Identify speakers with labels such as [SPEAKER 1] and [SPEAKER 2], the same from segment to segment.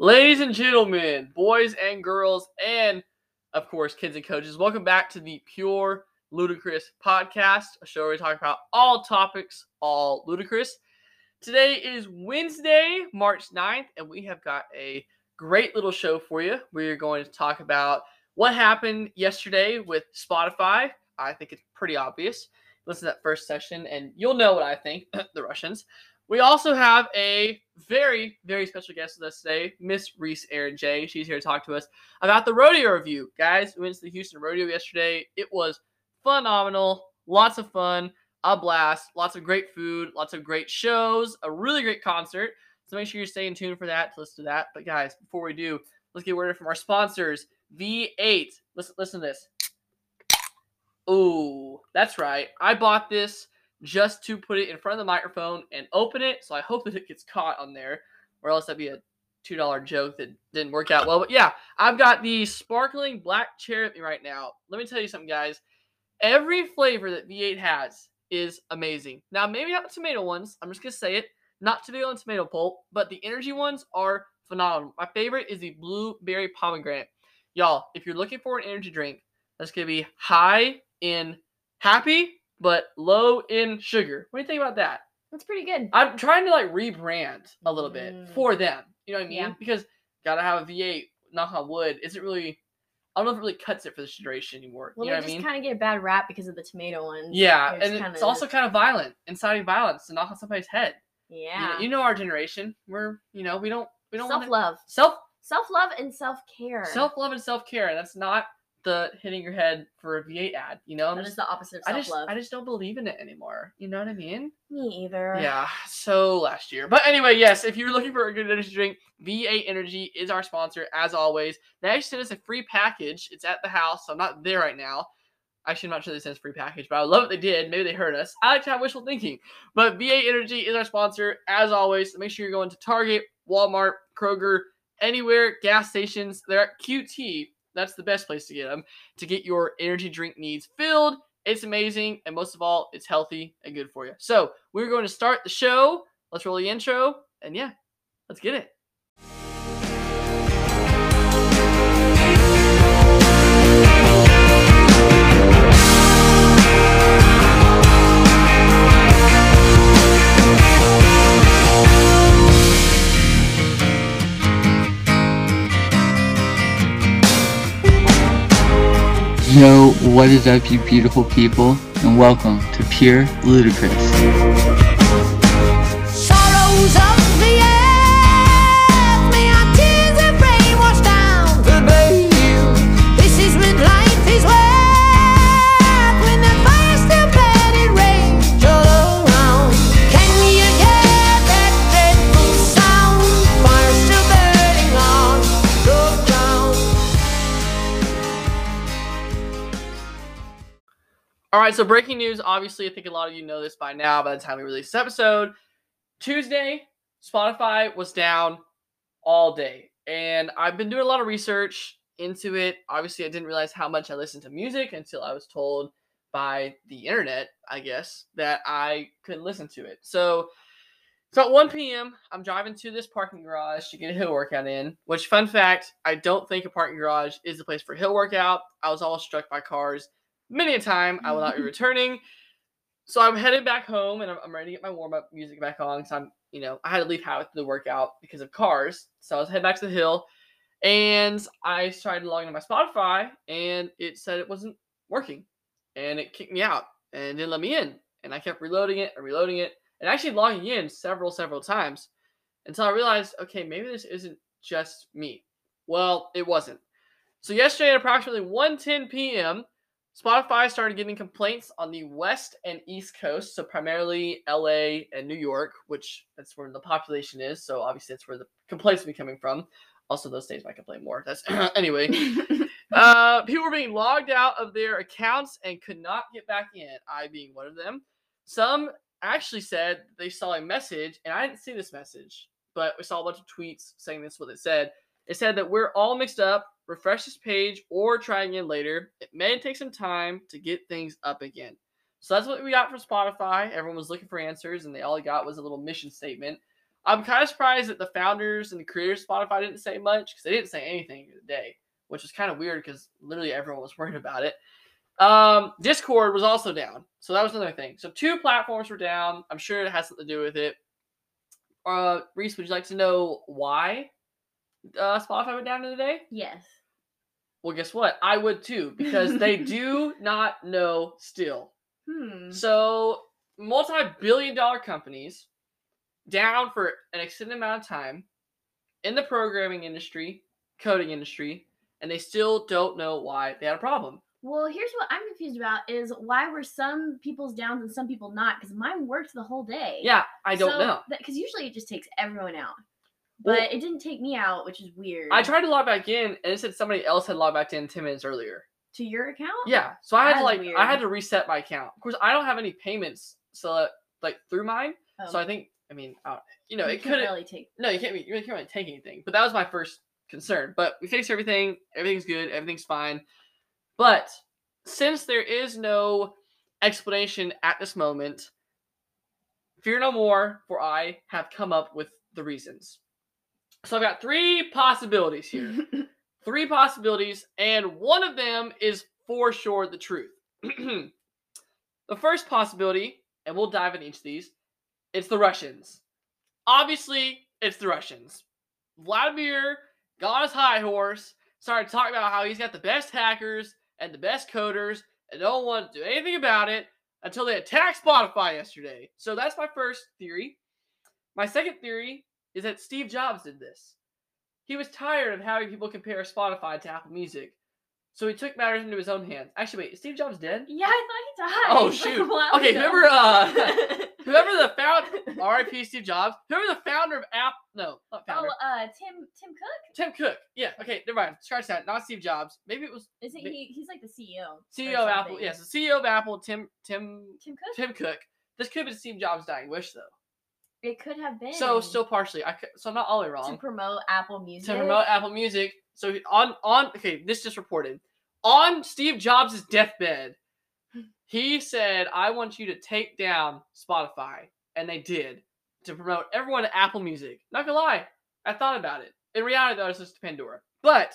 [SPEAKER 1] Ladies and gentlemen, boys and girls, and of course, kids and coaches, welcome back to the Pure Ludicrous podcast, a show where we talk about all topics, all ludicrous. Today is Wednesday, March 9th, and we have got a great little show for you. We're going to talk about what happened yesterday with Spotify. I think it's pretty obvious. Listen to that first session, and you'll know what I think, the Russians. We also have a very, very special guest with us today, Miss Reese Aaron J. She's here to talk to us about the rodeo review. Guys, we went to the Houston Rodeo yesterday. It was phenomenal, lots of fun, a blast, lots of great food, lots of great shows, a really great concert. So make sure you're staying tuned for that to listen to that. But guys, before we do, let's get word from our sponsors, V8. Listen, listen to this. Ooh, that's right. I bought this just to put it in front of the microphone and open it. So I hope that it gets caught on there, or else that'd be a two dollar joke that didn't work out well. But yeah, I've got the sparkling black cherry right now. Let me tell you something, guys. Every flavor that V8 has is amazing. Now, maybe not the tomato ones. I'm just gonna say it. Not tomato and tomato pulp, but the energy ones are phenomenal. My favorite is the blueberry pomegranate. Y'all, if you're looking for an energy drink that's gonna be high in happy but low in sugar. What do you think about that?
[SPEAKER 2] That's pretty good.
[SPEAKER 1] I'm trying to like rebrand a little bit
[SPEAKER 2] Mm.
[SPEAKER 1] for them. You know what I mean?
[SPEAKER 2] Yeah.
[SPEAKER 1] Because gotta have a V8, knock on wood, isn't really I don't know if it really cuts it for this generation anymore.
[SPEAKER 2] Well,
[SPEAKER 1] you know
[SPEAKER 2] they
[SPEAKER 1] what I
[SPEAKER 2] just kind of get a bad rap because of the tomato ones.
[SPEAKER 1] yeah,
[SPEAKER 2] There's
[SPEAKER 1] and
[SPEAKER 2] kinda-
[SPEAKER 1] it's also kind of violent, inciting violence to knock on somebody's head. You know-
[SPEAKER 2] yeah.
[SPEAKER 1] You know, our generation. We're you know, we don't we don't
[SPEAKER 2] self love,
[SPEAKER 1] self
[SPEAKER 2] self love, and self care.
[SPEAKER 1] self love and self care. That's not the hitting your head for a V8 ad. You know, I'm
[SPEAKER 2] That
[SPEAKER 1] just
[SPEAKER 2] is the opposite of
[SPEAKER 1] I
[SPEAKER 2] self
[SPEAKER 1] just
[SPEAKER 2] love.
[SPEAKER 1] I just don't believe in it anymore. You know what I mean?
[SPEAKER 2] Me either.
[SPEAKER 1] Yeah, so last year. But anyway, yes, if you're looking for a good energy drink, V8 Energy is our sponsor, as always. They actually sent us a free package. It's at the house, so I'm not there right now. Actually, I'm not sure they sent us a free package, but I love what they did. Maybe they heard us. I like to have wishful thinking. But V8 Energy is our sponsor, as always. Make sure you're going to Target, Walmart, Kroger, anywhere, gas stations. They're at QT. That's the best place to get them to get your energy drink needs filled. It's amazing, and most of all, it's healthy and good for you. So we're going to start the show. Let's roll the intro, and yeah, let's get it.
[SPEAKER 3] Yo, what is up, you beautiful people, and welcome to Pure Ludicrous.
[SPEAKER 1] Right, so breaking news. Obviously, I think a lot of you know this by now. By the time we release this episode, Tuesday, Spotify was down all day, and I've been doing a lot of research into it. Obviously, I didn't realize how much I listened to music until I was told by the internet, I guess, that I could listen to it. So, it's at 1 p.m., I'm driving to this parking garage to get a hill workout in. Which, fun fact, I don't think a parking garage is the place for hill workout. I was all struck by cars many a time. I will not be returning. So I'm headed back home and I'm, I'm ready to get my warm up music back on because I'm, you know, I had to leave through the workout because of cars. So I was heading back to the hill and I tried to log into my Spotify and it said it wasn't working and it kicked me out and didn't let me in. And I kept reloading it and reloading it and actually logging in several, several times until I realized, okay, maybe this isn't just me. Well, it wasn't. So yesterday at approximately 1:10 p.m., Spotify started getting complaints on the west and east coast, so primarily LA and New York, which that's where the population is. So obviously that's where the complaints will be coming from. Also, those states might complain more. That's anyway. uh, people were being logged out of their accounts and could not get back in. I being one of them. Some actually said they saw a message, and I didn't see this message, but we saw a bunch of tweets saying this. is What it said. It said that we're all mixed up. Refresh this page or try again later. It may take some time to get things up again. So that's what we got from Spotify. Everyone was looking for answers, and they all got was a little mission statement. I'm kind of surprised that the founders and the creators of Spotify didn't say much because they didn't say anything today, which is kind of weird because literally everyone was worried about it. Um, Discord was also down, so that was another thing. So two platforms were down. I'm sure it has something to do with it. Uh, Reese, would you like to know why uh, Spotify went down today?
[SPEAKER 2] Yes.
[SPEAKER 1] Well, guess what? I would too because they do not know still.
[SPEAKER 2] Hmm.
[SPEAKER 1] So, multi-billion dollar companies down for an extended amount of time in the programming industry, coding industry, and they still don't know why they had a problem.
[SPEAKER 2] Well, here's what I'm confused about: is why were some people's downs and some people not? Because mine worked the whole day.
[SPEAKER 1] Yeah, I don't know.
[SPEAKER 2] Because usually it just takes everyone out,
[SPEAKER 1] Well-
[SPEAKER 2] but it didn't take me out, which is weird.
[SPEAKER 1] I tried to log back in and it said somebody else had logged back in 10 minutes earlier.
[SPEAKER 2] to your account.
[SPEAKER 1] Yeah, so I had to like
[SPEAKER 2] weird.
[SPEAKER 1] I had to reset my account. Of course, I don't have any payments so like through mine.
[SPEAKER 2] Oh,
[SPEAKER 1] So I think I mean, I you know,
[SPEAKER 2] you
[SPEAKER 1] it could
[SPEAKER 2] really take.
[SPEAKER 1] No, you can't. You really can't really take anything. But that was my first concern. But we fixed everything. Everything's good. Everything's fine. But since there is no explanation at this moment, fear no more, for I have come up with the reasons. So I've got three possibilities here. three possibilities, and one of them is for sure the truth. the first possibility, and we'll dive into each of these, it's the Russians. Obviously, it's the Russians. Vladimir got on his high horse, started talking about how he's got the best hackers and the best coders, and don't want to do anything about it until they attacked Spotify yesterday. So that's my first theory. My second theory is that Steve Jobs did this. He was tired of having people compare Spotify to Apple Music. So he took matters into his own hands. Actually, wait, is Steve Jobs dead?
[SPEAKER 2] Yeah, I thought he died.
[SPEAKER 1] Oh, shoot. Okay, whoever, uh, Whoever the found R.I.P. Steve Jobs, whoever the founder of App no, not
[SPEAKER 2] Oh,
[SPEAKER 1] founder,
[SPEAKER 2] uh, Tim Tim Cook.
[SPEAKER 1] Tim Cook. Yeah, okay, never mind. Scratch that. Not Steve Jobs. Maybe it was
[SPEAKER 2] Isn't he? He's like the CEO.
[SPEAKER 1] CEO of Apple. Yes, the CEO of Apple, Tim Tim
[SPEAKER 2] Tim Cook.
[SPEAKER 1] Tim Cook. This could have been Steve Jobs' dying wish, though.
[SPEAKER 2] It could have been.
[SPEAKER 1] So still partially. I could, so I'm not all the way wrong.
[SPEAKER 2] to promote Apple Music.
[SPEAKER 1] to promote Apple Music. So on on okay, this just reported on Steve Jobs' deathbed, he said, "I want you to take down Spotify," and they did to promote everyone to Apple Music. Not gonna lie, I thought about it. In reality, though, it's just Pandora. But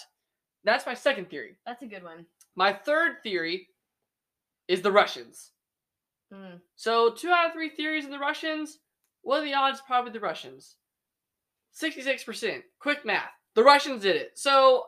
[SPEAKER 1] that's my second theory.
[SPEAKER 2] That's a good one.
[SPEAKER 1] My third theory is the Russians.
[SPEAKER 2] Mm.
[SPEAKER 1] So two out of three theories in the Russians. What are the odds? Probably the Russians. Sixty-six percent. Quick math. The Russians did it. So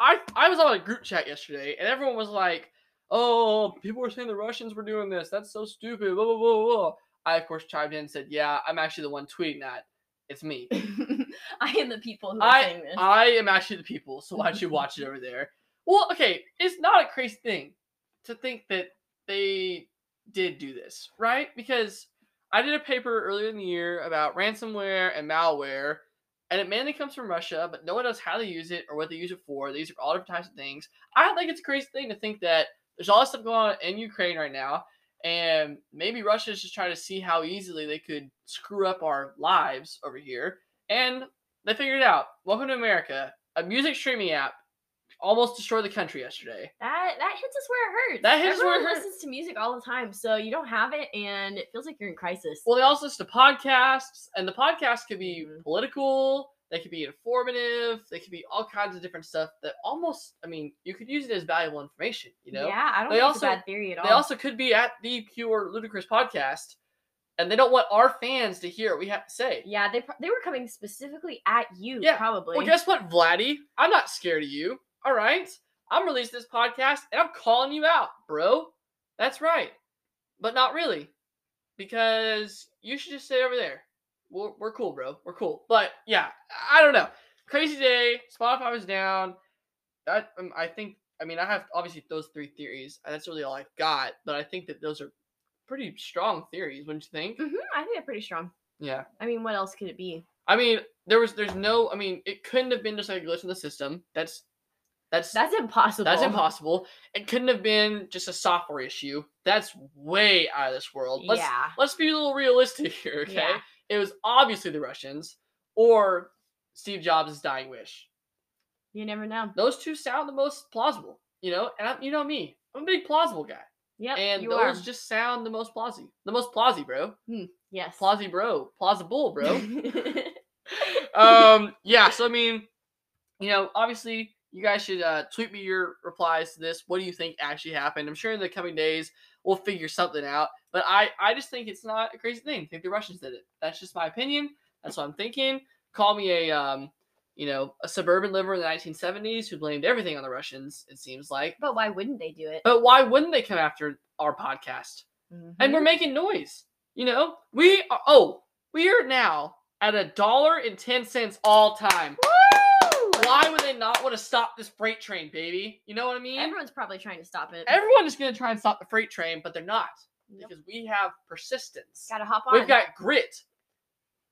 [SPEAKER 1] I I was on a group chat yesterday, and everyone was like, "Oh, people were saying the Russians were doing this. That's so stupid." Blah blah blah blah. I of course chimed in and said, "Yeah, I'm actually the one tweeting that. It's me.
[SPEAKER 2] I am the people who are saying
[SPEAKER 1] I
[SPEAKER 2] this.
[SPEAKER 1] I am actually the people. So why don't you watch it over there?" Well, okay, it's not a crazy thing to think that they did do this, right? Because I did a paper earlier in the year about ransomware and malware, and it mainly comes from Russia, but no one knows how to use it or what they use it for. These are all different types of things. I think it's a crazy thing to think that there's all this stuff going on in Ukraine right now, and maybe Russia's just trying to see how easily they could screw up our lives over here, and they figured it out. Welcome to America, a music streaming app almost destroyed the country yesterday.
[SPEAKER 2] that that hits us where it hurts.
[SPEAKER 1] That hits us where it
[SPEAKER 2] Everyone
[SPEAKER 1] hurts.
[SPEAKER 2] listens to music all the time, so you don't have it, and it feels like you're in crisis.
[SPEAKER 1] Well, they also listen to podcasts, and the podcasts could be
[SPEAKER 2] Mhm.
[SPEAKER 1] political, they could be informative, they could be all kinds of different stuff that almost, I mean, you could use it as valuable information, you know?
[SPEAKER 2] yeah, I don't
[SPEAKER 1] They
[SPEAKER 2] think
[SPEAKER 1] also-
[SPEAKER 2] it's a bad theory at all.
[SPEAKER 1] They also could be at the Pure Ludicrous podcast, and they don't want our fans to hear what we have to say.
[SPEAKER 2] yeah, they they were coming specifically at you,
[SPEAKER 1] Yeah,
[SPEAKER 2] probably.
[SPEAKER 1] Well, guess what, Vladdy? I'm not scared of you, all right? I'm releasing this podcast, and I'm calling you out, bro. That's right. But not really, because you should just stay over there. We're, we're cool, bro. We're cool. But yeah, I don't know. Crazy day. Spotify was down. I, um, I think. I mean, I have obviously those three theories. and That's really all I've got. But I think that those are pretty strong theories. Wouldn't you think?
[SPEAKER 2] hmm I think they're pretty strong.
[SPEAKER 1] Yeah.
[SPEAKER 2] I mean, what else could it be?
[SPEAKER 1] I mean, there was. There's no. I mean, it couldn't have been just like a glitch in the system. That's. That's
[SPEAKER 2] That's impossible.
[SPEAKER 1] That's impossible. It couldn't have been just a software issue. That's way out of this world. Let's
[SPEAKER 2] yeah.
[SPEAKER 1] let's be a little realistic here, okay?
[SPEAKER 2] Yeah.
[SPEAKER 1] It was obviously the Russians or Steve Jobs' dying wish.
[SPEAKER 2] You never know.
[SPEAKER 1] Those two sound the most plausible, you know. And I, you know me, I'm a big plausible guy,
[SPEAKER 2] Yeah.
[SPEAKER 1] and those
[SPEAKER 2] are.
[SPEAKER 1] just sound the most plausy, the most plausy, bro.
[SPEAKER 2] yes.
[SPEAKER 1] Plausy, bro. Plausible, bro. um, yeah. So I mean, you know, obviously, you guys should uh, tweet me your replies to this. What do you think actually happened? I'm sure in the coming days we'll figure something out. But I, I just think it's not a crazy thing. I think the Russians did it. That's just my opinion. That's what I'm thinking. Call me a, um, you know, a suburban liver in the 1970s who blamed everything on the Russians. It seems like.
[SPEAKER 2] But why wouldn't they do it?
[SPEAKER 1] But why wouldn't they come after our podcast? And we're making noise. You know, we are, oh, we are now at a dollar and ten cents all time.
[SPEAKER 2] Woo!
[SPEAKER 1] Why would they not want to stop this freight train, baby? You know what I mean?
[SPEAKER 2] Everyone's probably trying to stop it.
[SPEAKER 1] Everyone is going to try and stop the freight train, but they're not
[SPEAKER 2] Nope.
[SPEAKER 1] because we have persistence.
[SPEAKER 2] Gotta hop on.
[SPEAKER 1] We've got grit.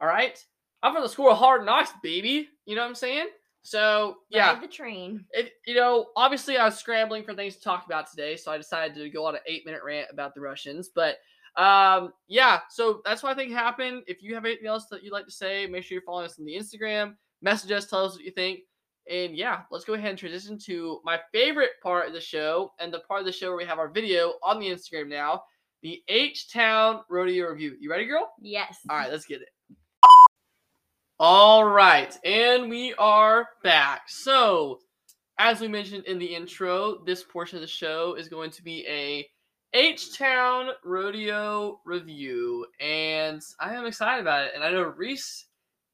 [SPEAKER 1] All right, I'm from the school of hard knocks, baby. You know what I'm saying? So yeah,
[SPEAKER 2] Ride the train.
[SPEAKER 1] it, you know, obviously I was scrambling for things to talk about today, so I decided to go on an eight minute rant about the Russians. But um, yeah, so that's what I think happened. If you have anything else that you'd like to say, make sure you're following us on the Instagram. Message us, tell us what you think. And yeah, let's go ahead and transition to my favorite part of the show and the part of the show where we have our video on the Instagram now, the H Town Rodeo Review. You ready, girl?
[SPEAKER 2] Yes.
[SPEAKER 1] All right, let's get it. All right, and we are back. So, as we mentioned in the intro, this portion of the show is going to be a H Town Rodeo review, and I am excited about it. And I know Reese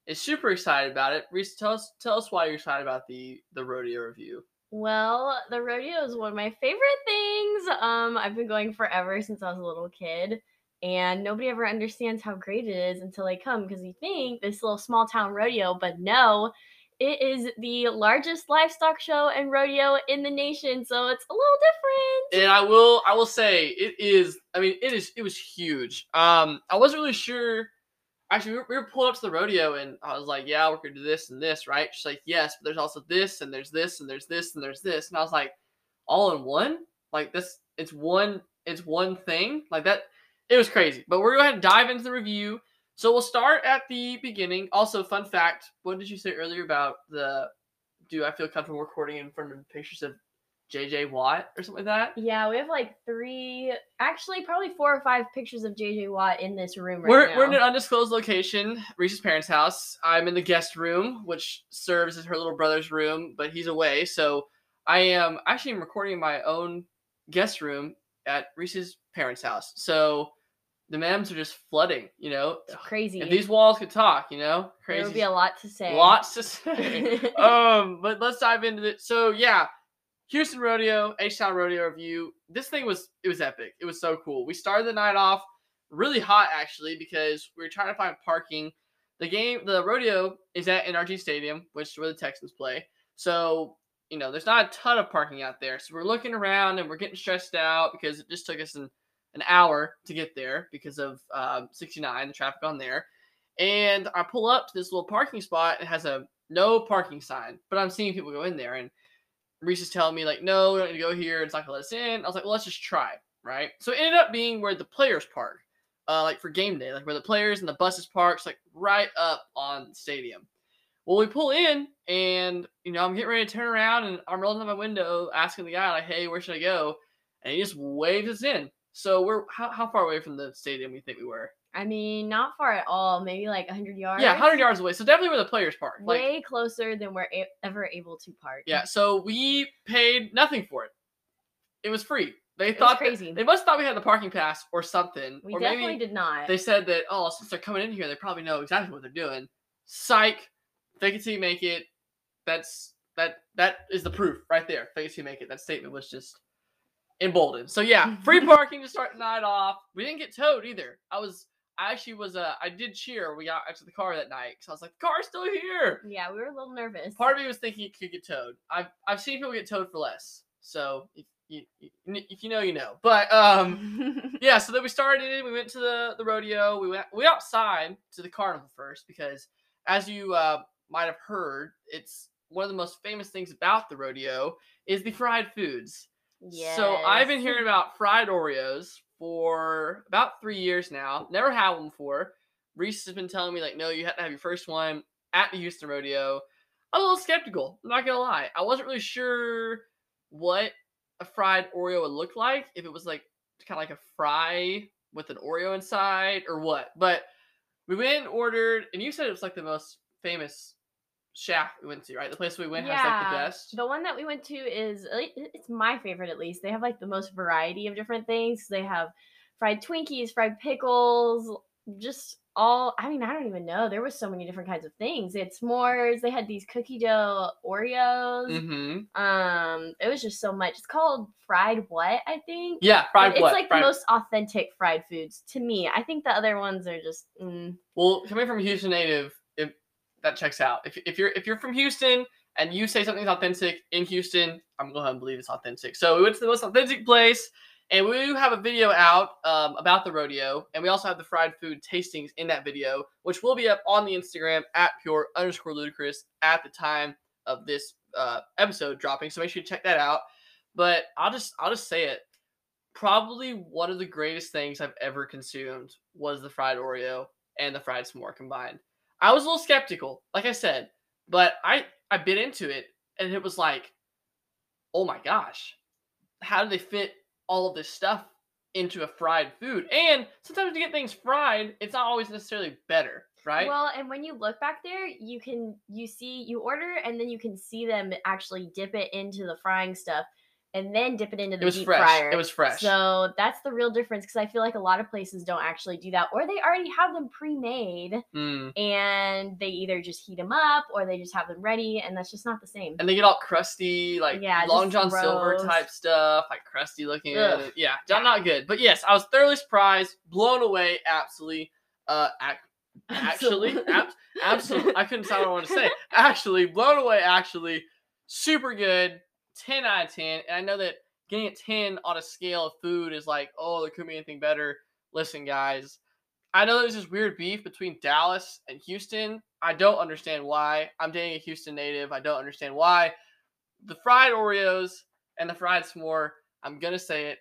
[SPEAKER 1] is super excited about it. Reese, tell us tell us why you're excited about the the rodeo review.
[SPEAKER 2] Well, the rodeo is one of my favorite things. Um, I've been going forever since I was a little kid, and nobody ever understands how great it is until they come because you think this little small town rodeo, but no, it is the largest livestock show and rodeo in the nation, so it's a little different.
[SPEAKER 1] And I will I will say it is. I mean, it is. It was huge. Um, I wasn't really sure. Actually, we were, we were pulling up to the rodeo, and I was like, "Yeah, we're gonna do this and this, right?" She's like, "Yes, but there's also this, and there's this, and there's this, and there's this." And I was like, "All in one? Like this? It's one. It's one thing like that." It was crazy. But we're gonna go ahead and dive into the review. So we'll start at the beginning. Also, fun fact: What did you say earlier about the? Do I feel comfortable recording in front of pictures of JJ Watt or something like that?
[SPEAKER 2] Yeah, we have like three, actually, probably four or five pictures of JJ Watt in this room right
[SPEAKER 1] we're,
[SPEAKER 2] now.
[SPEAKER 1] we're in an undisclosed location, Reese's parents' house. I'm in the guest room, which serves as her little brother's room, but he's away. So I am actually recording in my own guest room at Reese's parents' house. So the memes are just flooding, you know.
[SPEAKER 2] It's crazy.
[SPEAKER 1] If these walls could talk, you know, crazy.
[SPEAKER 2] there would be a lot to say.
[SPEAKER 1] Lots to say. um, but let's dive into it. So yeah, Houston Rodeo, H Town Rodeo review. This thing was it was epic. It was so cool. We started the night off really hot actually because we were trying to find parking. The game, the rodeo is at NRG Stadium, which is where the Texans play. So you know, there's not a ton of parking out there. So we're looking around and we're getting stressed out because it just took us an, an hour to get there because of um, 69, the traffic on there. And I pull up to this little parking spot. It has a no parking sign, but I'm seeing people go in there. And Reese is telling me, like, no, we don't need to go here. It's not going to let us in. I was like, well, let's just try. Right. So it ended up being where the players park, uh, like for game day, like where the players and the buses parks, like right up on the stadium. Well, we pull in and, you know, I'm getting ready to turn around and I'm rolling down my window asking the guy, like, hey, where should I go? And he just waves us in. So we're, how, how far away from the stadium we think we were?
[SPEAKER 2] I mean, not far at all. Maybe like 100 yards.
[SPEAKER 1] Yeah, 100 yards away. So definitely where the players park. Like,
[SPEAKER 2] Way closer than we're a- ever able to park.
[SPEAKER 1] yeah, so we paid nothing for it. It was free. They
[SPEAKER 2] It
[SPEAKER 1] thought
[SPEAKER 2] crazy.
[SPEAKER 1] they must have thought we had the parking pass or something.
[SPEAKER 2] We
[SPEAKER 1] or
[SPEAKER 2] definitely did not.
[SPEAKER 1] they said that, oh, since they're coming in here, they probably know exactly what they're doing. Psych. Fake it till you make it. That's that that is the proof right there. Fake it till you make it. That statement was just emboldened. So yeah, free parking to start the night off. We didn't get towed either. I was I actually was uh I did cheer. We got out to the car that night because I was like, the car's still here.
[SPEAKER 2] yeah, we were a little nervous.
[SPEAKER 1] Part of me was thinking it could get towed. I've I've seen people get towed for less. So if you, you if you know, you know. But um yeah, so then we started. We went to the the rodeo. We went we outside to the carnival first because, as you uh, might have heard, it's one of the most famous things about the rodeo is the fried foods. So I've been hearing about fried Oreos for about three years now. Never had one before. Reese has been telling me like, no, you have to have your first one at the Houston rodeo. I'm a little skeptical. I'm not gonna lie. I wasn't really sure what a fried Oreo would look like. If it was like kind of like a fry with an Oreo inside or what. But we went and ordered, and you said it was like the most famous shack we went to, right? The place we went has like the best.
[SPEAKER 2] The one that we went to is uh, it's my favorite at least. They have like the most variety of different things. They have fried Twinkies, fried pickles, just all I mean, I don't even know. There was so many different kinds of things. They had s'mores, they had these cookie dough Oreos.
[SPEAKER 1] Mm-hmm.
[SPEAKER 2] Um, it was just so much. It's called fried what, I think.
[SPEAKER 1] Yeah,
[SPEAKER 2] But
[SPEAKER 1] fried
[SPEAKER 2] it's like
[SPEAKER 1] fried.
[SPEAKER 2] the most authentic fried foods to me. I think the other ones are just mm,
[SPEAKER 1] Well, coming from Houston native, that checks out. If, if you're if you're from Houston and you say something's authentic in Houston, I'm gonna go ahead and believe it's authentic. So we went to the most authentic place, and we do have a video out um, about the rodeo, and we also have the fried food tastings in that video, which will be up on the Instagram at pure underscore ludicrous at the time of this uh, episode dropping. So make sure you check that out. But I'll just I'll just say it. Probably one of the greatest things I've ever consumed was the fried Oreo and the fried s'more combined. I was a little skeptical, like I said, but I I bit into it and it was like, oh my gosh, how do they fit all of this stuff into a fried food? And sometimes to get things fried, it's not always necessarily better, right?
[SPEAKER 2] Well, and when you look back there, you can you see you order and then you can see them actually dip it into the frying stuff and then dip it into the
[SPEAKER 1] it was
[SPEAKER 2] deep
[SPEAKER 1] fresh.
[SPEAKER 2] fryer.
[SPEAKER 1] It was fresh.
[SPEAKER 2] So that's the real difference because I feel like a lot of places don't actually do that, or they already have them pre-made
[SPEAKER 1] Mm.
[SPEAKER 2] and they either just heat them up or they just have them ready, and that's just not the same.
[SPEAKER 1] And they get all crusty, like
[SPEAKER 2] Yeah,
[SPEAKER 1] Long John Silver type stuff, like crusty looking. Yeah, not- not good. But yes, I was thoroughly surprised, blown away, absolutely. Uh, ac- actually, ab- absolutely. I couldn't decide what I wanted to say. Actually, blown away. Actually, super good. Ten out of ten. And I know that getting a ten on a scale of food is like, oh, there couldn't be anything better. Listen, guys. I know there's this weird beef between Dallas and Houston. I don't understand why. I'm dating a Houston native. I don't understand why. The fried Oreos and the fried s'more, I'm gonna say it,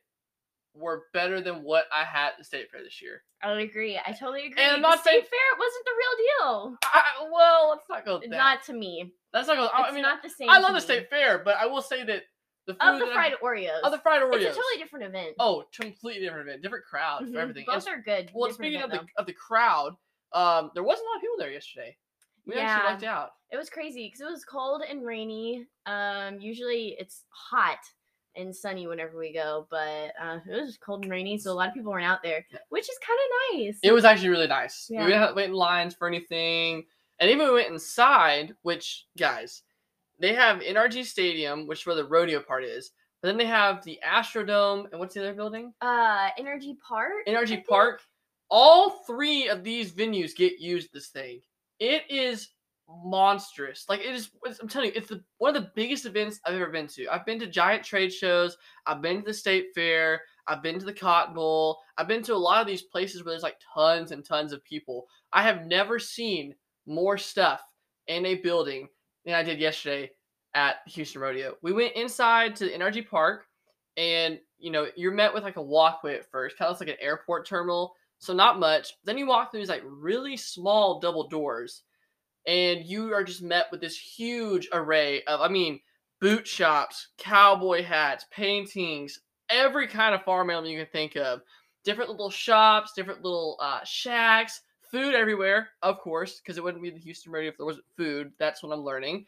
[SPEAKER 1] were better than what I had at the state fair this year.
[SPEAKER 2] I would agree. I totally agree.
[SPEAKER 1] And I'm
[SPEAKER 2] The
[SPEAKER 1] not
[SPEAKER 2] state
[SPEAKER 1] saying-
[SPEAKER 2] fair wasn't the real deal.
[SPEAKER 1] I, well, let's not go there.
[SPEAKER 2] Not to me.
[SPEAKER 1] That's not go. I
[SPEAKER 2] It's
[SPEAKER 1] mean,
[SPEAKER 2] not the same.
[SPEAKER 1] I love the state fair, but I will say that the food
[SPEAKER 2] of the
[SPEAKER 1] that I-
[SPEAKER 2] fried Oreos.
[SPEAKER 1] of the fried Oreos.
[SPEAKER 2] It's a totally different event.
[SPEAKER 1] oh, completely different event, different crowd
[SPEAKER 2] Mhm.
[SPEAKER 1] for everything.
[SPEAKER 2] Both
[SPEAKER 1] And-
[SPEAKER 2] are good.
[SPEAKER 1] well,
[SPEAKER 2] different
[SPEAKER 1] speaking of the of the crowd, um, there wasn't a lot of people there yesterday. We
[SPEAKER 2] Yeah.
[SPEAKER 1] actually lucked out.
[SPEAKER 2] It was crazy because it was cold and rainy. Um, usually it's hot and sunny whenever we go, but uh, it was cold and rainy, so a lot of people weren't out there, which is kind of nice.
[SPEAKER 1] It was actually really nice.
[SPEAKER 2] Yeah.
[SPEAKER 1] We didn't wait in lines for anything. And even we went inside, which guys, they have NRG Stadium, which is where the rodeo part is. But then they have the Astrodome and what's the other building?
[SPEAKER 2] uh, NRG Park.
[SPEAKER 1] NRG Park. All three of these venues get used this thing. It is monstrous. Like it is I'm telling you, it's the one of the biggest events I've ever been to. I've been to giant trade shows, I've been to the state fair, I've been to the Cotton Bowl, I've been to a lot of these places where there's like tons and tons of people. I have never seen more stuff in a building than I did yesterday at Houston Rodeo. We went inside to the NRG Park and you know you're met with like a walkway at first kind of like an airport terminal so not much then you walk through these like really small double doors and you are just met with this huge array of i mean boot shops cowboy hats paintings every kind of farm animal you can think of different little shops different little uh, shacks food everywhere of course because it wouldn't be the houston rodeo if there wasn't food that's what i'm learning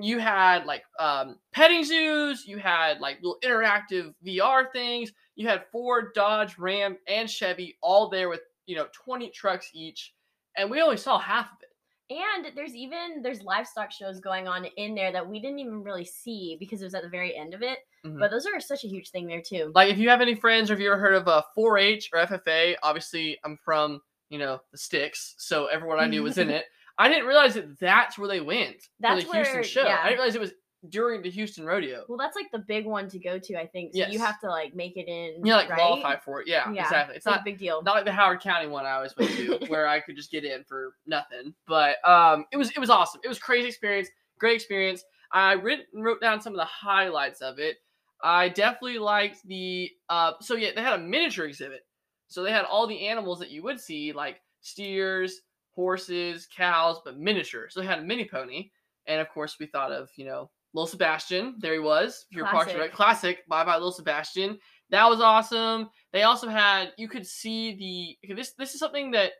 [SPEAKER 1] you had like um, petting zoos, you had like little interactive VR things, you had Ford, Dodge, Ram, and Chevy all there with you know 20 trucks each, and we only saw half of it.
[SPEAKER 2] And there's even there's livestock shows going on in there that we didn't even really see because it was at the very end of it.
[SPEAKER 1] Mhm.
[SPEAKER 2] But those are such a huge thing there too.
[SPEAKER 1] Like if you have any friends or if you ever heard of a 4-H or FFA, obviously I'm from you know the sticks, so everyone I knew was in it. I didn't realize that that's where they went
[SPEAKER 2] That's
[SPEAKER 1] for the Houston show.
[SPEAKER 2] yeah.
[SPEAKER 1] I didn't realize it was during the Houston rodeo.
[SPEAKER 2] Well, that's like the big one to go to, I think. So
[SPEAKER 1] Yes.
[SPEAKER 2] you have to like make it in.
[SPEAKER 1] You know, like
[SPEAKER 2] right?
[SPEAKER 1] qualify for it. Yeah,
[SPEAKER 2] Yeah,
[SPEAKER 1] exactly. It's
[SPEAKER 2] It's
[SPEAKER 1] not
[SPEAKER 2] a big deal.
[SPEAKER 1] not like the Howard County one I always went to, where I could just get in for nothing. But um, it was it was awesome. It was crazy experience, great experience. I writ- wrote down some of the highlights of it. I definitely liked the uh, so yeah they had a miniature exhibit, so they had all the animals that you would see like steers, horses, cows, but miniature. So they had a mini pony, and of course we thought of you know Little Sebastian. There he was. If you're Parks and
[SPEAKER 2] Classic.
[SPEAKER 1] Rec- classic. Bye bye Little Sebastian. That was awesome. They also had you could see the this this is something that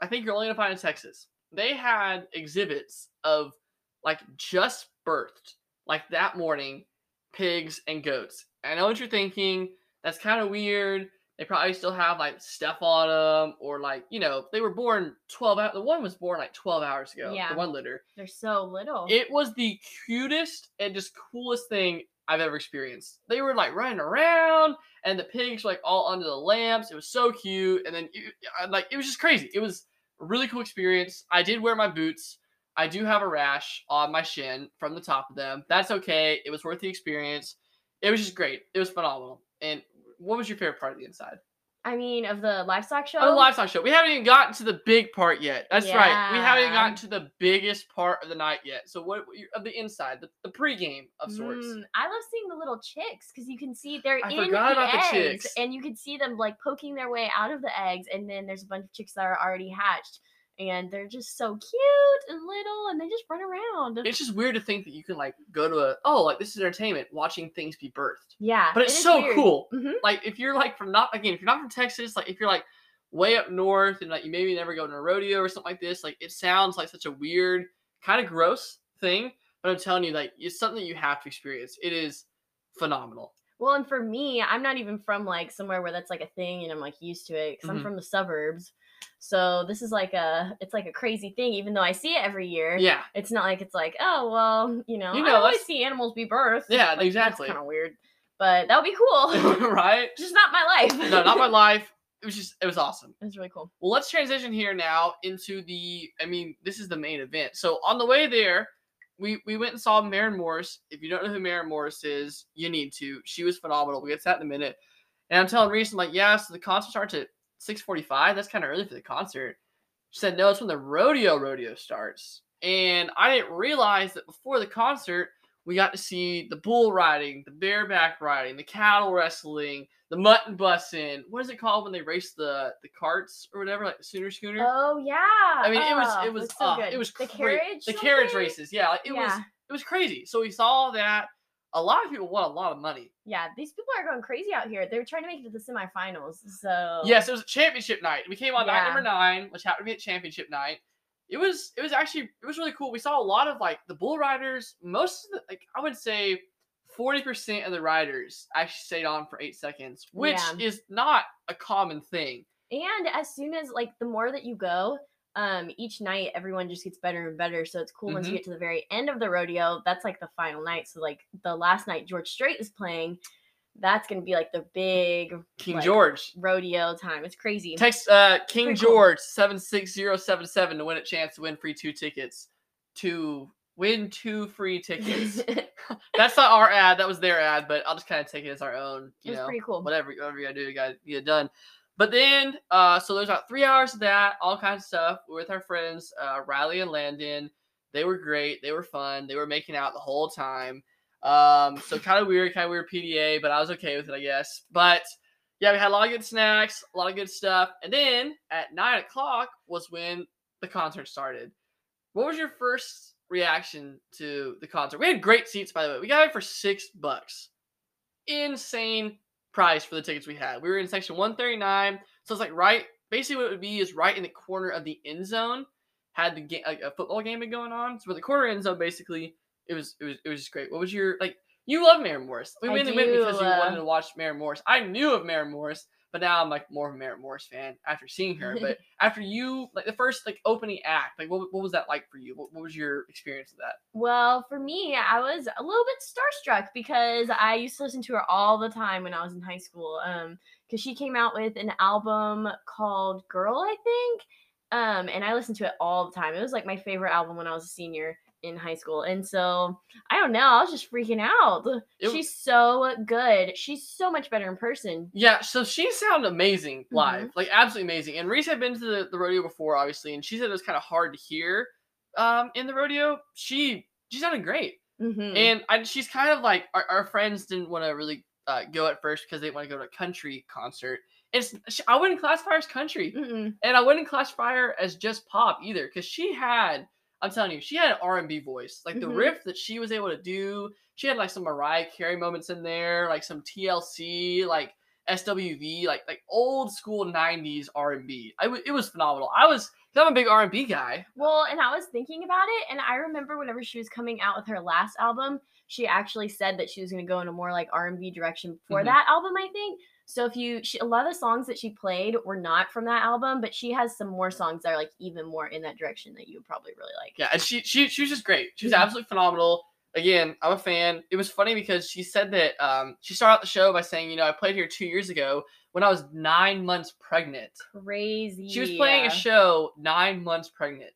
[SPEAKER 1] I think you're only gonna find in Texas. They had exhibits of like just birthed, like that morning, pigs and goats. I know what you're thinking. That's kind of weird. They probably still have like stuff on them, or like you know they were born 12 hours. The one was born like 12 hours ago.
[SPEAKER 2] Yeah.
[SPEAKER 1] The one litter.
[SPEAKER 2] They're so little.
[SPEAKER 1] It was the cutest and just coolest thing I've ever experienced. They were like running around, and the pigs were like all under the lamps. It was so cute, and then you, I- like it was just crazy. It was a really cool experience. I did wear my boots. I do have a rash on my shin from the top of them. That's okay. It was worth the experience. It was just great. It was phenomenal. And what was your favorite part of the inside?
[SPEAKER 2] I mean, of the livestock show.
[SPEAKER 1] Oh, the livestock show. We haven't even gotten to the big part yet. That's right. We haven't even gotten to the biggest part of the night yet. So what of the inside, the, the pregame of sorts.
[SPEAKER 2] Mm, I love seeing the little chicks because you can see they're
[SPEAKER 1] I
[SPEAKER 2] in
[SPEAKER 1] forgot
[SPEAKER 2] the
[SPEAKER 1] about the
[SPEAKER 2] eggs,
[SPEAKER 1] chicks.
[SPEAKER 2] and you can see them like poking their way out of the eggs, and then there's a bunch of chicks that are already hatched, and they're just so cute and little, and they just run around.
[SPEAKER 1] It's just weird to think that you can like go to a oh like this is entertainment watching things be birthed.
[SPEAKER 2] yeah,
[SPEAKER 1] But it's
[SPEAKER 2] is
[SPEAKER 1] so
[SPEAKER 2] weird.
[SPEAKER 1] cool.
[SPEAKER 2] Mhm.
[SPEAKER 1] Like if you're like from not again if you're not from Texas like if you're like way up north and like you maybe never go to a rodeo or something like this like it sounds like such a weird kind of gross thing but I'm telling you like it's something that you have to experience. It is phenomenal.
[SPEAKER 2] Well, and for me, I'm not even from like somewhere where that's like a thing, and I'm like used to it because
[SPEAKER 1] Mhm.
[SPEAKER 2] I'm from the suburbs. So this is like a, it's like a crazy thing. Even though I see it every year,
[SPEAKER 1] Yeah.
[SPEAKER 2] it's not like it's like, oh well, you know,
[SPEAKER 1] You
[SPEAKER 2] I always see animals be birthed.
[SPEAKER 1] Yeah,
[SPEAKER 2] Like,
[SPEAKER 1] exactly.
[SPEAKER 2] Kind of weird, but that would be cool.
[SPEAKER 1] right?
[SPEAKER 2] Just not my life.
[SPEAKER 1] No, not my life. It was just it was awesome.
[SPEAKER 2] It was really cool.
[SPEAKER 1] Well, let's transition here now into the. I mean, this is the main event. So on the way there, we we went and saw Maren Morris. If you don't know who Maren Morris is, you need to. She was phenomenal. We'll get to that in a minute. And I'm telling Reese, I'm like, yeah, so the concert starts at 6:45. That's kind of early for the concert. She said, no, it's when the rodeo rodeo starts. And I didn't realize that before the concert, we got to see the bull riding, the bareback riding, the cattle wrestling, the mutton busting. What is it called when they race the the carts or whatever, like the Sooner Schooner?
[SPEAKER 2] Oh yeah.
[SPEAKER 1] I mean, it was
[SPEAKER 2] Oh,
[SPEAKER 1] it was
[SPEAKER 2] so
[SPEAKER 1] uh, it was
[SPEAKER 2] the
[SPEAKER 1] cra-
[SPEAKER 2] carriage.
[SPEAKER 1] the carriage races. Yeah, like, it was it was crazy. So we saw that a lot of people won a lot of money.
[SPEAKER 2] Yeah, these people are going crazy out here. They're trying to make it to the semifinals. So
[SPEAKER 1] Yes, it was a championship night. We came on night number nine, which happened to be at championship night. It was it was actually it was really cool. We saw a lot of like the bull riders. Most of the like I would say forty percent of the riders actually stayed on for eight seconds, which
[SPEAKER 2] Yeah.
[SPEAKER 1] is not a common thing.
[SPEAKER 2] And as soon as like the more that you go, um, each night everyone just gets better and better. So it's cool once
[SPEAKER 1] Mhm.
[SPEAKER 2] you get to the very end of the rodeo. That's like the final night. So like the last night George Strait is playing, that's gonna be like the big
[SPEAKER 1] King
[SPEAKER 2] like,
[SPEAKER 1] George.
[SPEAKER 2] rodeo time. It's crazy.
[SPEAKER 1] Text uh, King
[SPEAKER 2] Pretty cool.
[SPEAKER 1] George seven six zero seven seven to win a chance to win free two tickets. To win two free tickets. That's not our ad. That was their ad, but I'll just kind of take it as our own. You
[SPEAKER 2] was
[SPEAKER 1] know,
[SPEAKER 2] pretty cool.
[SPEAKER 1] whatever, whatever you gotta do, you gotta get it done. But then, uh, so there's about three hours of that, all kinds of stuff with our friends, uh, Riley and Landon. They were great. They were fun. They were making out the whole time. Um, so kind of weird, kind of weird PDA, but I was okay with it, I guess. But yeah, we had a lot of good snacks, a lot of good stuff. And then at nine o'clock was when the concert started. What was your first reaction to the concert? We had great seats, by the way. We got it for six bucks. Insane price for the tickets we had. We were in section 139, so it's like right. Basically, what it would be is right in the corner of the end zone. Had the game, like a football game been going on, so for the corner end zone, basically, it was it was it was just great. What was your like? You love Mary Morris. We mainly went because you wanted
[SPEAKER 2] uh,
[SPEAKER 1] to watch Mary Morris. I knew of Mary Morris, but now I'm like more of a Maren Morris fan after seeing her. But after you, like the first like opening act, like what, what was that like for you? What, what was your experience of that?
[SPEAKER 2] Well, for me, I was a little bit starstruck because I used to listen to her all the time when I was in high school. Um, because she came out with an album called Girl, I think. Um, and I listened to it all the time. It was like my favorite album when I was a senior in high school. And so I don't know, I was just freaking out.
[SPEAKER 1] It
[SPEAKER 2] She's so good. She's so much better in person.
[SPEAKER 1] Yeah, so she sounded amazing
[SPEAKER 2] Mm-hmm.
[SPEAKER 1] live, like absolutely amazing. And Reese had been to the, the rodeo before, obviously, and she said it was kind of hard to hear um, in the rodeo. She she sounded great,
[SPEAKER 2] Mhm.
[SPEAKER 1] and I, she's kind of like our, our friends didn't want to really uh, go at first because they want to go to a country concert. It's I wouldn't classify her as country,
[SPEAKER 2] Mm-mm.
[SPEAKER 1] and I wouldn't classify her as just pop either, because she had. I'm telling you, she had an R&B voice. Like the
[SPEAKER 2] Mhm.
[SPEAKER 1] riff that she was able to do, she had like some Mariah Carey moments in there, like some TLC, like SWV, like like old school '90s R&B. I w- it was phenomenal. I was I'm a big R&B guy.
[SPEAKER 2] Well, and I was thinking about it, and I remember whenever she was coming out with her last album, she actually said that she was going to go in a more like R and B direction for
[SPEAKER 1] Mhm.
[SPEAKER 2] that album. I think so. If you, she, a lot of the songs that she played were not from that album, but she has some more songs that are like even more in that direction that you would probably really like.
[SPEAKER 1] Yeah, and she she she was just great. She was
[SPEAKER 2] Mhm.
[SPEAKER 1] absolutely phenomenal. Again, I'm a fan. It was funny because she said that um, she started out the show by saying, you know, I played here two years ago when I was nine months pregnant.
[SPEAKER 2] Crazy.
[SPEAKER 1] She was playing a show nine months pregnant.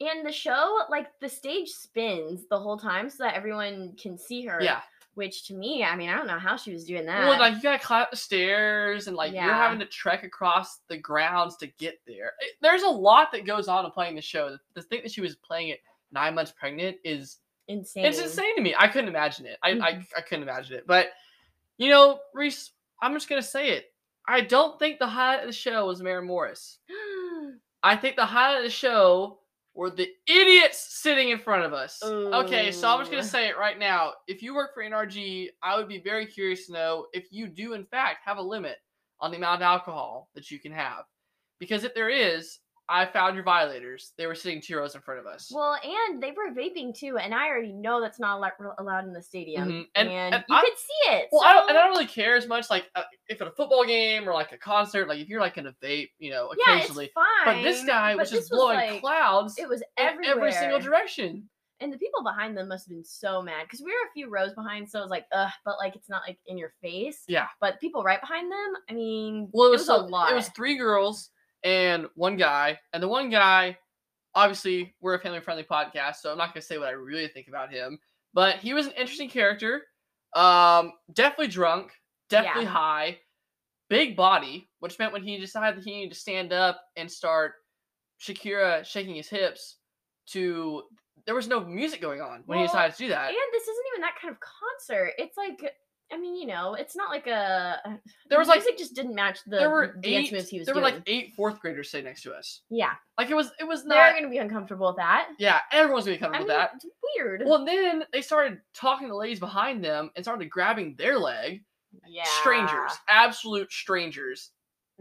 [SPEAKER 2] and the show, like the stage spins the whole time so that everyone can see her.
[SPEAKER 1] Yeah.
[SPEAKER 2] Which to me, I mean, I don't know how she was doing that.
[SPEAKER 1] Well, like you gotta climb the stairs and like you're having to trek across the grounds to get there. It- there's a lot that goes on in playing the show. The, the thing that she was playing it nine months pregnant is
[SPEAKER 2] insane.
[SPEAKER 1] it's insane to me. I couldn't imagine it. I, I
[SPEAKER 2] Mhm.
[SPEAKER 1] I couldn't imagine it. But you know, Reese, I'm just gonna say it. I don't think the highlight of the show was Mary Morris. I think the highlight of the show were the idiots sitting in front of us. Okay, so I'm just gonna say it right now. If you work for NRG, I would be very curious to know if you do in fact have a limit on the amount of alcohol that you can have. Because if there is, I found your violators. They were sitting two rows in front of us.
[SPEAKER 2] Well, and they were vaping too, and I already know that's not allo- allowed in the stadium.
[SPEAKER 1] Mhm, and-
[SPEAKER 2] And,
[SPEAKER 1] and
[SPEAKER 2] you
[SPEAKER 1] I-
[SPEAKER 2] could see it.
[SPEAKER 1] Well, I don't, and I don't really care as much. Like, uh, if at a football game or like a concert, like if you're like in a vape, you know, occasionally.
[SPEAKER 2] yeah, it's fine.
[SPEAKER 1] but this guy was
[SPEAKER 2] but
[SPEAKER 1] just
[SPEAKER 2] this
[SPEAKER 1] blowing
[SPEAKER 2] like-
[SPEAKER 1] clouds
[SPEAKER 2] It was
[SPEAKER 1] in
[SPEAKER 2] everywhere.
[SPEAKER 1] every single direction.
[SPEAKER 2] And the people behind them must have been so mad because we were a few rows behind, so it was like, ugh, but like it's not like in your face.
[SPEAKER 1] Yeah.
[SPEAKER 2] But people right behind them, I mean,
[SPEAKER 1] Well, it was,
[SPEAKER 2] a
[SPEAKER 1] so-
[SPEAKER 2] lot.
[SPEAKER 1] It was three girls and one guy, and the one guy, obviously, we're a family-friendly podcast, so I'm not gonna say what I really think about him, but he was an interesting character. Um, definitely drunk, definitely
[SPEAKER 2] Yeah.
[SPEAKER 1] high, big body, which meant when he decided that he needed to stand up and start Shakira shaking his hips to there was no music going on when he decided to do that.
[SPEAKER 2] and this isn't even that kind of concert. It's like, I mean, you know, it's not like a.
[SPEAKER 1] Uh, there
[SPEAKER 2] the
[SPEAKER 1] was, like-
[SPEAKER 2] music just didn't match the
[SPEAKER 1] there were
[SPEAKER 2] dance
[SPEAKER 1] eight.
[SPEAKER 2] moves he was
[SPEAKER 1] There were
[SPEAKER 2] doing.
[SPEAKER 1] like eight fourth graders sitting next to us.
[SPEAKER 2] yeah,
[SPEAKER 1] Like it was. It was not.
[SPEAKER 2] they're gonna be uncomfortable with that.
[SPEAKER 1] Yeah, everyone's gonna be
[SPEAKER 2] I
[SPEAKER 1] comfortable
[SPEAKER 2] mean,
[SPEAKER 1] with that.
[SPEAKER 2] it's weird.
[SPEAKER 1] Well, then they started talking to the ladies behind them and started grabbing their leg.
[SPEAKER 2] yeah,
[SPEAKER 1] Strangers, absolute strangers.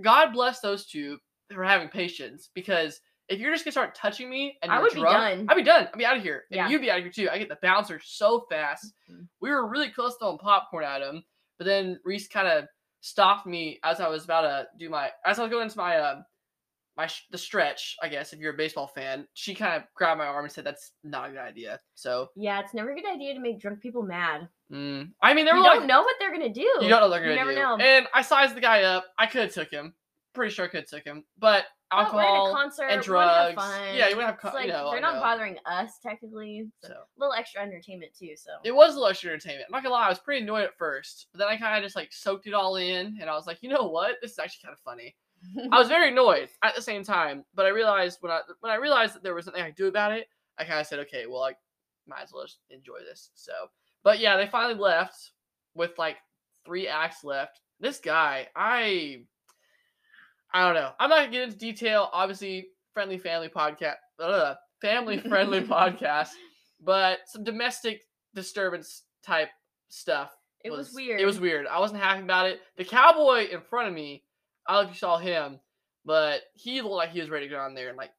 [SPEAKER 1] God bless those two for having patience because if you're just gonna start touching me and
[SPEAKER 2] I
[SPEAKER 1] you're
[SPEAKER 2] would be
[SPEAKER 1] drunk,
[SPEAKER 2] done.
[SPEAKER 1] I'd be done. I'd be out of here, and
[SPEAKER 2] Yeah.
[SPEAKER 1] you'd be out of here too. I get the bouncer so fast.
[SPEAKER 2] Mhm.
[SPEAKER 1] We were really close to throwing popcorn at him, but then Reese kind of stopped me as I was about to do my as I was going into my uh, my sh- the stretch. I guess if you're a baseball fan, she kind of grabbed my arm and said, "That's not a good idea." So
[SPEAKER 2] Yeah, it's never a good idea to make drunk people mad.
[SPEAKER 1] Mm. I mean, there
[SPEAKER 2] You
[SPEAKER 1] were
[SPEAKER 2] don't know what they're gonna do.
[SPEAKER 1] you don't know what they're gonna
[SPEAKER 2] never
[SPEAKER 1] do.
[SPEAKER 2] know.
[SPEAKER 1] And I sized the guy up. I could have took him. Pretty sure I could have took him. But
[SPEAKER 2] But we're at a
[SPEAKER 1] alcohol
[SPEAKER 2] concert,
[SPEAKER 1] and drugs. Yeah, you would have.
[SPEAKER 2] It's
[SPEAKER 1] Co-
[SPEAKER 2] like
[SPEAKER 1] you know,
[SPEAKER 2] they're not
[SPEAKER 1] know.
[SPEAKER 2] bothering us technically. So.
[SPEAKER 1] So
[SPEAKER 2] A little extra entertainment too. So
[SPEAKER 1] it was a little extra entertainment. I'm not gonna lie, I was pretty annoyed at first, but then I kind of just like soaked it all in, and I was like, you know what, this is actually kind of funny. I was very annoyed at the same time, but I realized when I when I realized that there was nothing I could do about it, I kind of said, okay, well, I might as well just enjoy this. So, but yeah, they finally left with like three acts left. This guy, I, I don't know. I'm not gonna get into detail. Obviously, friendly family podcast, uh, family friendly podcast, but some domestic disturbance type stuff
[SPEAKER 2] it was, weird.
[SPEAKER 1] it was weird. I wasn't happy about it. The cowboy in front of me, I don't know if you saw him, but he looked like he was ready to go on there and like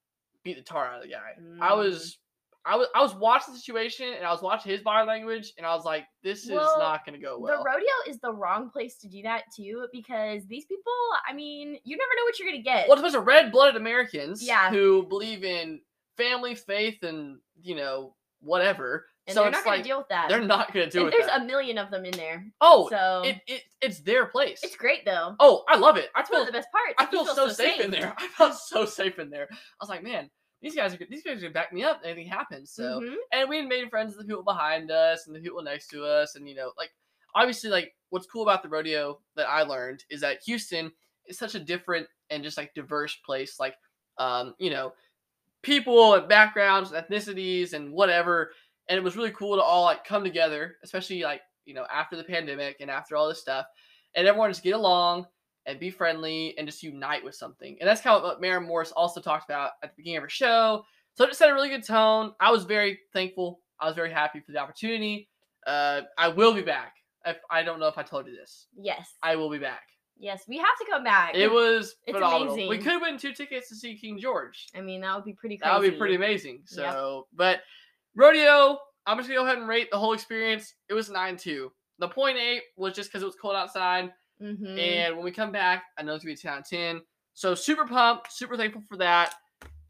[SPEAKER 1] beat the tar out of the guy. I
[SPEAKER 2] Mm.
[SPEAKER 1] was I was I was watching the situation and I was watching his body language and I was like, this is
[SPEAKER 2] Well,
[SPEAKER 1] not gonna go well.
[SPEAKER 2] The rodeo is the wrong place to do that too because these people, I mean, you never know what you're gonna get.
[SPEAKER 1] well, it's a bunch of red blooded Americans
[SPEAKER 2] Yeah.
[SPEAKER 1] who believe in family, faith, and you know, whatever.
[SPEAKER 2] and
[SPEAKER 1] so
[SPEAKER 2] they're not gonna
[SPEAKER 1] like
[SPEAKER 2] deal with that.
[SPEAKER 1] they're not gonna do
[SPEAKER 2] and
[SPEAKER 1] it.
[SPEAKER 2] there's
[SPEAKER 1] that.
[SPEAKER 2] a million of them in there.
[SPEAKER 1] oh,
[SPEAKER 2] so
[SPEAKER 1] it, it it's their place.
[SPEAKER 2] it's great though.
[SPEAKER 1] Oh, I love it. I
[SPEAKER 2] That's one
[SPEAKER 1] feel
[SPEAKER 2] of the best parts.
[SPEAKER 1] I
[SPEAKER 2] You
[SPEAKER 1] feel, so, safe, in there. I felt so safe in there. I was like, man, these guys are these guys are gonna back me up. Anything happens. So,
[SPEAKER 2] Mhm.
[SPEAKER 1] and we made friends with the people behind us and the people next to us, and you know, like obviously, like what's cool about the rodeo that I learned is that Houston is such a different and just like diverse place. Like, um, you know, people and backgrounds, and ethnicities, and whatever. And it was really cool to all like come together, especially like you know after the pandemic and after all this stuff, and everyone just get along and be friendly and just unite with something. And that's kind of what Mary Morris also talked about at the beginning of her show. So it just set a really good tone. I was very thankful. I was very happy for the opportunity. Uh, I will be back. If, I don't know if I told you this.
[SPEAKER 2] Yes.
[SPEAKER 1] I will be back.
[SPEAKER 2] Yes, we have to come back.
[SPEAKER 1] It was
[SPEAKER 2] It's
[SPEAKER 1] phenomenal. We
[SPEAKER 2] amazing.
[SPEAKER 1] could win two tickets to see King George.
[SPEAKER 2] I mean, that would be pretty crazy.
[SPEAKER 1] That would be pretty amazing. So, but rodeo, I'm just gonna go ahead and rate the whole experience. It was nine two. The point eight was just because it was cold outside,
[SPEAKER 2] Mm-hmm.
[SPEAKER 1] and when we come back, I know it's gonna be ten out of ten. So super pumped, super thankful for that.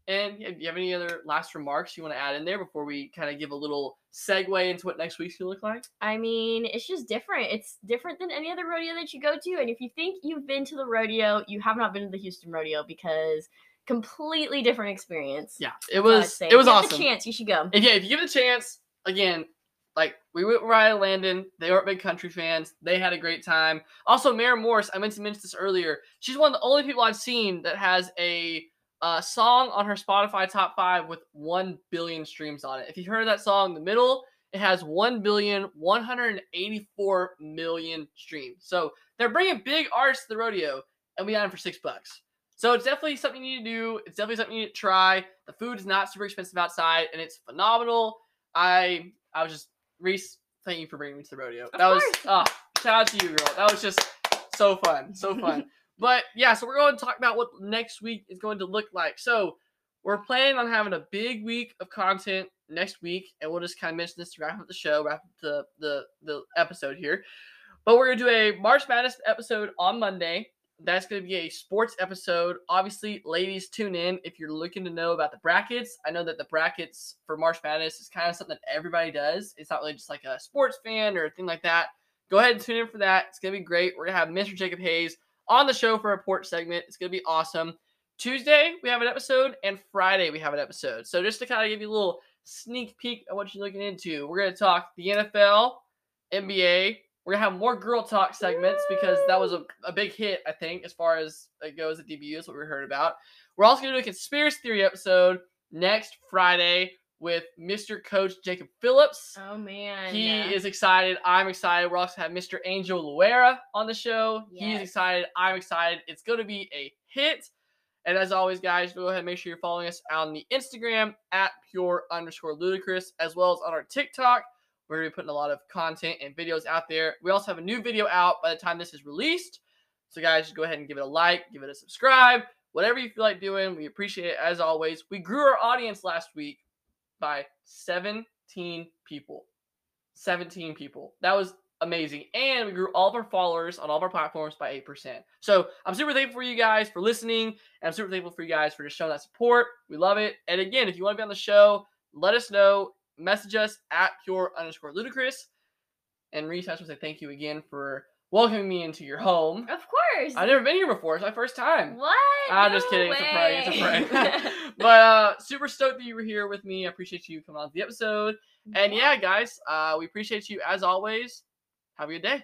[SPEAKER 1] And do you have any other last remarks you want to add in there before we kind of give a little segue into what next week's gonna look like?
[SPEAKER 2] I mean, it's just different. It's different than any other rodeo that you go to. And if you think you've been to the rodeo, you have not been to the Houston rodeo because completely different experience.
[SPEAKER 1] Yeah, it was it was awesome.
[SPEAKER 2] Chance, you should go.
[SPEAKER 1] If yeah, if you give it a chance, again, like we went right at Landon. They weren't big country fans. They had a great time. Also, Maren Morris, I meant to mention this earlier. She's one of the only people I've seen that has a uh, song on her Spotify top five with one billion streams on it. If you heard that song in the middle, it has one billion one hundred eighty-four million streams. So they're bringing big artists to the rodeo, and we got them for six bucks. So it's definitely something you need to do. It's definitely something you need to try. The food is not super expensive outside, and it's phenomenal. I I was just Reese. Thank you for bringing me to the rodeo.
[SPEAKER 2] Of
[SPEAKER 1] that was
[SPEAKER 2] course.
[SPEAKER 1] ah shout out to you, girl. That was just so fun, so fun. but yeah, so we're going to talk about what next week is going to look like. So we're planning on having a big week of content next week, and we'll just kind of mention this to wrap up the show, wrap up the the the episode here. But we're gonna do a March Madness episode on Monday. That's going to be a sports episode. Obviously, ladies, tune in if you're looking to know about the brackets. I know that the brackets for March Madness is kind of something that everybody does. It's not really just like a sports fan or a thing like that. Go ahead and tune in for that. It's going to be great. We're going to have Mr. Jacob Hayes on the show for a report segment. It's going to be awesome. Tuesday, we have an episode, and Friday, we have an episode. So, just to kind of give you a little sneak peek of what you're looking into, we're going to talk the NFL, NBA, we're gonna have more girl talk segments because that was a, a big hit, I think, as far as it goes at DBU, is what we heard about. We're also gonna do a conspiracy theory episode next Friday with Mr. Coach Jacob Phillips.
[SPEAKER 2] Oh man.
[SPEAKER 1] He is excited. I'm excited. We're also gonna have Mr. Angel Luera on the show. He's excited. I'm excited. It's gonna be a hit. And as always, guys, go ahead and make sure you're following us on the Instagram at pure underscore ludacris, as well as on our TikTok. We're gonna be putting a lot of content and videos out there. We also have a new video out by the time this is released. So, guys, just go ahead and give it a like, give it a subscribe, whatever you feel like doing. We appreciate it as always. We grew our audience last week by 17 people. 17 people. That was amazing. And we grew all of our followers on all of our platforms by 8%. So I'm super thankful for you guys for listening. And I'm super thankful for you guys for just showing that support. We love it. And again, if you want to be on the show, let us know. Message us at pure underscore ludacris. And Reese, I just want to say thank you again for welcoming me into your home.
[SPEAKER 2] Of course.
[SPEAKER 1] I've never been here before. It's my first time.
[SPEAKER 2] What?
[SPEAKER 1] I'm just
[SPEAKER 2] No
[SPEAKER 1] kidding. It's a prank. It's a
[SPEAKER 2] way.
[SPEAKER 1] prank. but uh, super stoked that you were here with me. I appreciate you coming on to the episode. And yeah, guys, uh, we appreciate you as always. Have a good day.